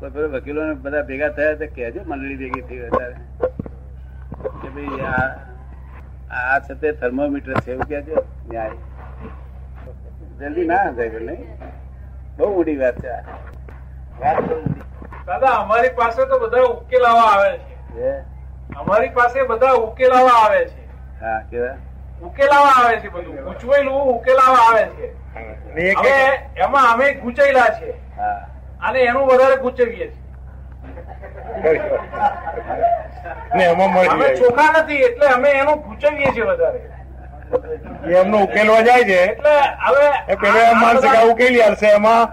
કોઈ પેલો વકીલો બધા ભેગા થયા તો કહેજો મંડળી ભેગી થઈ વધારે કે ભાઈ આ આ છે તે થર્મોમીટર છે એવું કહેજો ન્યાય. જલ્દી ના થાય નહીં. બહુ મોટી વાત છે વાત બહુ દાદા અમારી પાસે તો બધા ઉકેલાવા આવે છે. અમારી પાસે બધા ઉકેલાવા આવે છે. હા કેવા? ઉકેલાવા આવે છે બધું. ગુચવેલું ઉકેલાવા આવે છે. હવે એમાં અમે ગૂંચાયેલા છે. અને એનું વધારે ગૂંચવીએ છીએ. ચોખા નથી એટલે અમે એનું ગૂંચવીએ છીએ વધારે. એમનો ઉકેલવા જાય છે. એટલે હવે એ એમ માનશે કે ઉકેલી આવશે એમાં.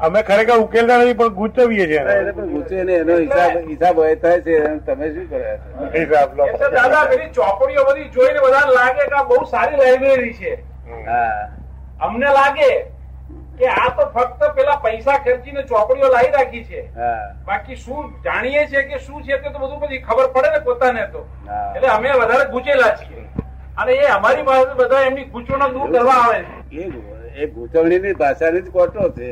અમે ખરેખર ઉકેલતા નથી પણ ગૂંચવીએ છીએ ને એનો હિસાબ હિસાબ હોય થાય છે તમે શું કર્યા છો? હિસાબ લો. દાદા પેલી ચોપડીઓ બધી જોઈને બધા લાગે કે આ બહુ સારી લાઇબ્રેરી છે. હા. અમને લાગે કે આ તો ફક્ત પેલા પૈસા ખર્ચીને ચોપડીઓ લાવી રાખી છે. બાકી શું જાણીએ છે કે શું છે તે તો બધું પછી ખબર પડે ને પોતાને તો. એટલે અમે વધારે ગુચેલા છીએ. અને એ અમારી પાસે બધા એમની ગૂંચવણો દૂર કરવા આવે છે. એ એ ગૂંચવણીની ભાષાની જ કોટો છે.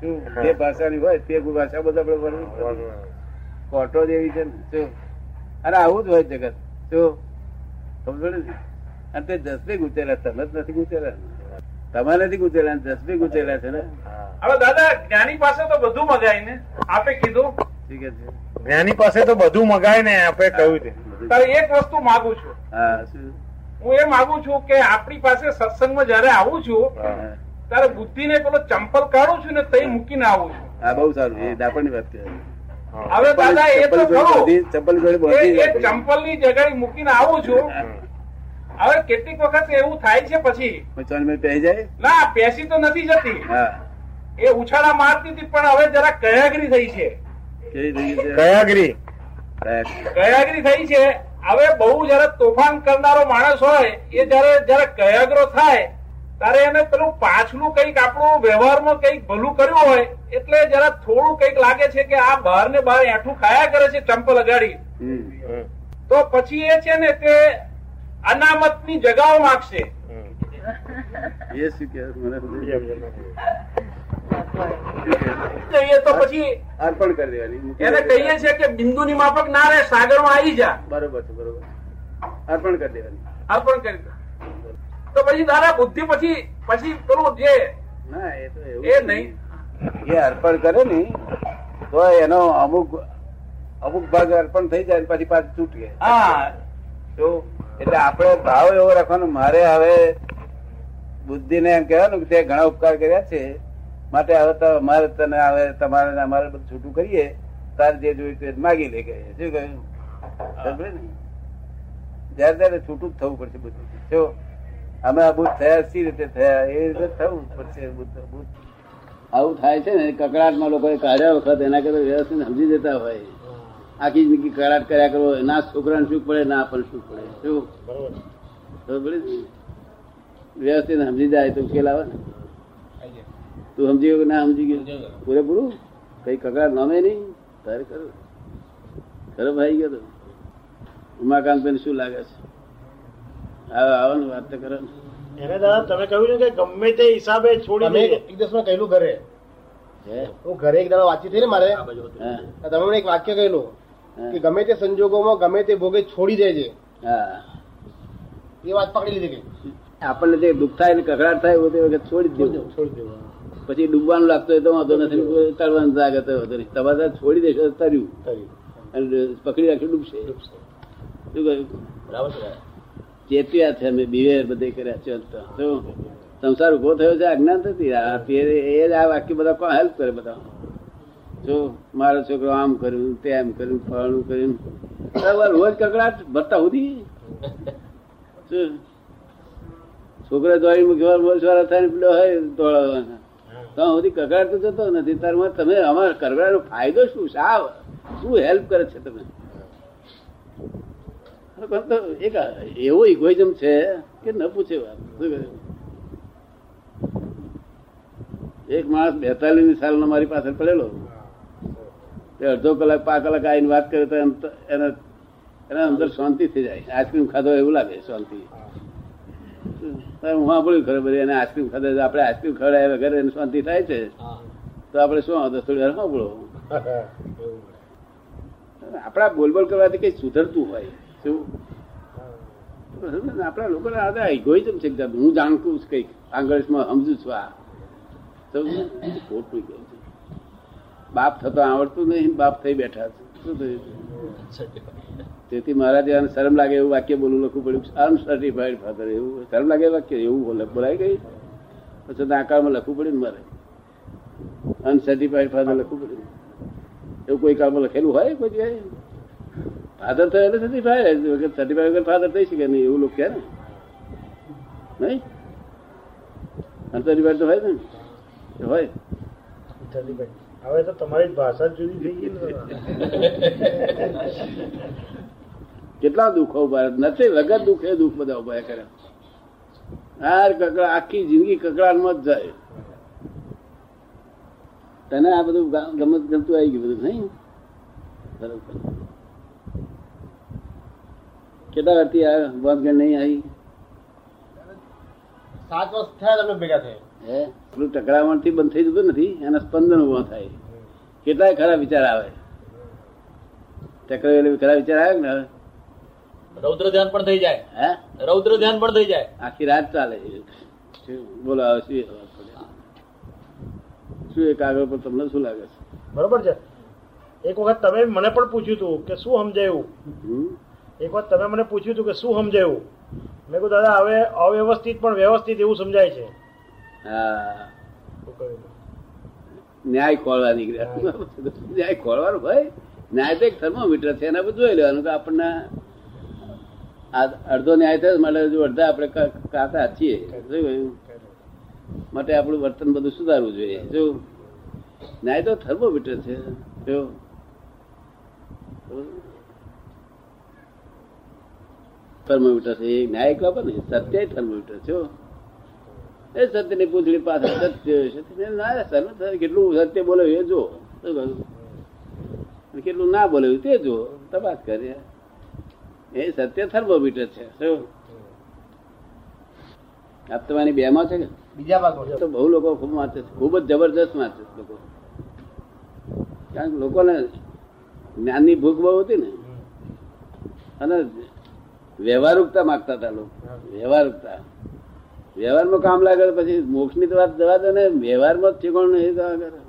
શું? જે ભાષાની હોય તે ભાષા બધા આપણે કોટો જેવી છે ને. શું? અને આવું જ હોય જગત. શું? સમજો ને? અને તે જસબી ગુચેલા તમે જ નથી ગુચેલા. તમે નથી ગુજરેલા જસબી ગુજરેલા છે ને? હવે દાદા જ્ઞાની પાસે તો બધું મગાય ને. આપે કીધું. ઠીક છે. જ્ઞાની પાસે તો બધું મગાય ને આપે કહ્યું છે. તારે એક વસ્તુ માગું છું. હા હું એ માગું છું કે આપણી પાસે સત્સંગમાં જયારે આવું છું ત્યારે બુદ્ધિ ને પેલો ચંપલ કાઢું છું ને તઈ મૂકીને આવું છું. હા બહુ સારું. એ દાપણની વાત છે. હવે દાદા એ તો ચંપલની જગાડી મૂકીને આવું છું. હવે કેટલીક વખત એવું થાય છે પછી. પહેરી જાય? ના પેસી તો નથી જતી. એ ઉછાળા મારતી હતી પણ હવે જરા કયાગરી થઈ છે. કેવી થઈ ગઈ છે? કયા ગીરી કયા- કયાગરી થઈ છે. હવે બહુ જયારે તોફાન કરનારો માણસ હોય એ જયારે જયારે કયાગરો થાય ત્યારે એને પેલું પાછલું કંઈક આપણું વ્યવહારમાં કંઈક ભલું કર્યું હોય એટલે જરા થોડું કંઈક લાગે છે કે આ બહાર ને બહાર એઠું ખાયા કરે છે ચંપલ અગાડી. તો પછી એ છે ને તે અનામતની જગાઓ માગશે. એ શું કે તો એ તો પછી અર્પણ કરી દેવાની. એને કહીએ છીએ કે બિંદુની માફક ના રહે સાગરમાં આવી જા. બરોબર છે બરોબર. અર્પણ કરી દેવાની. અર્પણ કરી દે. તો પછી તારા બુદ્ધિ પછી પછી પેલું જે ના એ તો એવું એ જ નહીં. એ અર્પણ કરે ને તો એનો અમુક અમુક ભાગ અર્પણ થઈ જાય ને પછી પાછું છૂટકે હા. તો એટલે આપણે ભાવ એવો રાખવાનો, મારે હવે બુદ્ધિને એમ કહેવાનું કે તે ઘણા ઉપકાર કર્યા છે. માટે હવે તો અમારે તને હવે તમારે અમારે બધું છૂટું કરીએ, તારે જે જોયું તે માગી લે કે શું કહ્યું? સમજે ને જયારે ત્યારે છૂટું જ થવું પડશે બધું જો અમે અભૂત થયા, સી રીતે થયા, એ રીતે થવું પડશે આવું થાય છે ને, કકડાટમાં લોકોએ કાઢ્યા વખત એના કરતા વ્યવસ્થિત સમજી જતા હોય. આખી જિંદગી કડાટ કર્યા કરો ના છોકરાને સુખ પડે ના આપણને સુખ પડે શું? બરોબર. પડી વ્યવસ્થિત સમજી જાય તો ઉકેલ આવે ને. તું સમજી ગયો કે ના સમજી ગયો? પૂરેપૂરું? કઈ કકડાટ નમે નહીં? તારે કરો ખરો ભાઈ ગયો તો. ઉમાકાંત શું લાગે છે? આવો આવો ને વાત તો કરો ને. એને દાદા તમે કહ્યું ને કે ગમે તે હિસાબે છોડી દે એક દિવસ મેં કહેલું ઘરે. હું? ઘરે એક દાડો વાતચીત થઈ ને મારે. તમે મને એક વાક્ય કહેલું. કે ગમે તે સંજોગોમાં ગમે તે ભોગે છોડી દે છે એ વાત પકડી લીધી આપણને જે દુઃખ થાય ને કકડાટ થાય તે વખત છોડી દેવું. છોડી દેવું પછી ડૂબવાનું લાગતો હોય તો વાંધો નથી તરવાનું લાગે તો વાંધો નહીં. તમારે છોડી દેશો તર્યું. અને પકડી રાખ્યું ડૂબશે. શું કહ્યું? બરાબર ચેત્યા છે અમે બિવેર બધે કર્યા છે? સંસાર ઊભો થયો છે અજ્ઞાન થતી આ એ જ આ વાક્ય બધા કોણ હેલ્પ કરે બધા જો મારો છોકરો આમ કર્યું, તેમ કર્યું ફળું કર્યું. રોજ કકડાટ ભરતા સુધી છોકરા દોડી મૂકી મોસવાળા થાય પેલો હોય દોડાવવાના તો સુધી કકડાટ તો જતો નથી. તારમાં તમે અમારા કરવાનો ફાયદો શું? શા શું હેલ્પ કરે છે તમે? તો એક એવો ઇગોઇઝમ છે કે ન પૂછે વાત. એક માણસ બેતાલીસ સાલનો મારી પાસે પડેલો. તે અડધો કલાક પાંચ કલાક આવીને વાત કરે તો એને એના અંદર શાંતિ થઈ જાય. આઈસ્ક્રીમ ખાધો એવું લાગે શાંતિ. હું સાંભળ્યું ખરે બધી એને આઈસ્ક્રીમ ખાધો આપણે આઈસ્ક્રીમ ખવડાય વગર એને શાંતિ થાય છે. તો આપણે શું હતો થોડી વાર સાંભળો આપણા બોલબોલ કરવાથી કઈ સુધરતું હોય. શું? આપણા લોકોને આ ઇગોઇઝમ છે એકદમ. હું જાણતું છું કંઈક. આંગળીમાં સમજુ છું આ? ખોટું છે બાપ થતો આવડતું નહીં, બાપ થઈ બેઠા શું થયું તેથી મારા જેવાને શરમ લાગે એવું વાક્ય બોલું, લખવું પડ્યું અનસર્ટિફાઈડ ફાધર એવું શરમ લાગે વાક્ય, એવું બોલે- બોલાય ગઈ. પછી આકારમાં લખવું પડ્યું મારે. અનસર્ટિફાઈડ ફાધર લખવું પડ્યું. એવું કોઈ કાળમાં લખેલું હોય કોઈ જગ્યાએ? ફાધર થયો એટલે સર્ટિફાઈડ સર્ટિફાઈડ વગર ફાધર થઈ શકે નહીં, એવું લોકો કહે ને નહીં? અનસર્ટિફાઈડ તો હોય ને. હોય. હવે તો તમારી ભાષા જુદી થઈ ગઈ કેટલા દુઃખો ઊભા નથી વગર દુઃખે દુઃખ બધા ઊભા કર્યા હાર કકડા આખી જિંદગી કકડામાં જ જાય. તને આ બધું ગમત ગમતું આવી ગયું બધું નહીં? બરોબર. કેટલા વર્ષથી આ વાંધગણ નહીં આવી? સાત વર્ષ થયા તમે ભેગા થયા. હે? પેલું ટકરાવણથી બંધ થઈ જતું નથી એના સ્પંદન ઊભો થાય. કેટલાય ખરા વિચાર આવે. ટકરાવેલા ખરા વિચાર આવે ને રૌદ્ર ધ્યાન પણ થઈ જાય. હે? રૌદ્ર ધ્યાન પણ થઈ જાય. આખી રાત ચાલે. બોલો આવે શું? શું એ કાગળ પર તમને શું લાગે છે? બરોબર છે. એક વખત તમે મને પણ પૂછ્યું હતું કે શું સમજાયું? એક વખત તમે મને પૂછ્યું હતું કે શું સમજાયું? મેં કહ્યું દાદા હવે અવ્યવસ્થિત પણ વ્યવસ્થિત એવું સમજાય છે. હા. ન્યાય ખોળવા નીકળ્યા ન્યાય. ખોળવાનું ભાઈ. ન્યાય તો એક થર્મોમીટર છે એના પર જોઈ લેવાનું કે આપણને અડધો ન્યાય થયો માટે હજુ અડધા આપણે કાતા છીએ માટે આપણું વર્તન બધું સુધારવું જોઈએ. જો ન્યાય તો થર્મોમીટર છે. જો થર્મોમીટર છે ન્યાય કહો ને સત્ય થર્મોમીટર છે. એ સત્યની પૂછડી પાસે સત્ય સત્ય ના કેટલું સત્ય બોલે એ જો કેટલું ના બોલે તે જો તપાસ કરીએ. એ સત્ય થર્મોમીટર છે. શું? આપ તમારી બે માં છે કે? બીજા ભાગમાં તો બહુ લોકો ખૂબ વાંચે છે. ખૂબ જ જબરદસ્ત વાંચે છે લોકો. કારણ કે લોકોને જ્ઞાનની ભૂખ બહુ હતી ને. અને વ્યવહારુકતા માગતા હતા લોકો. વ્યવહારુકતા. વ્યવહારમાં કામ લાગે પછી મોક્ષની તો વાત જવા દે ને વ્યવહારમાં જ ઠેકાણું નહીં જવા કરે?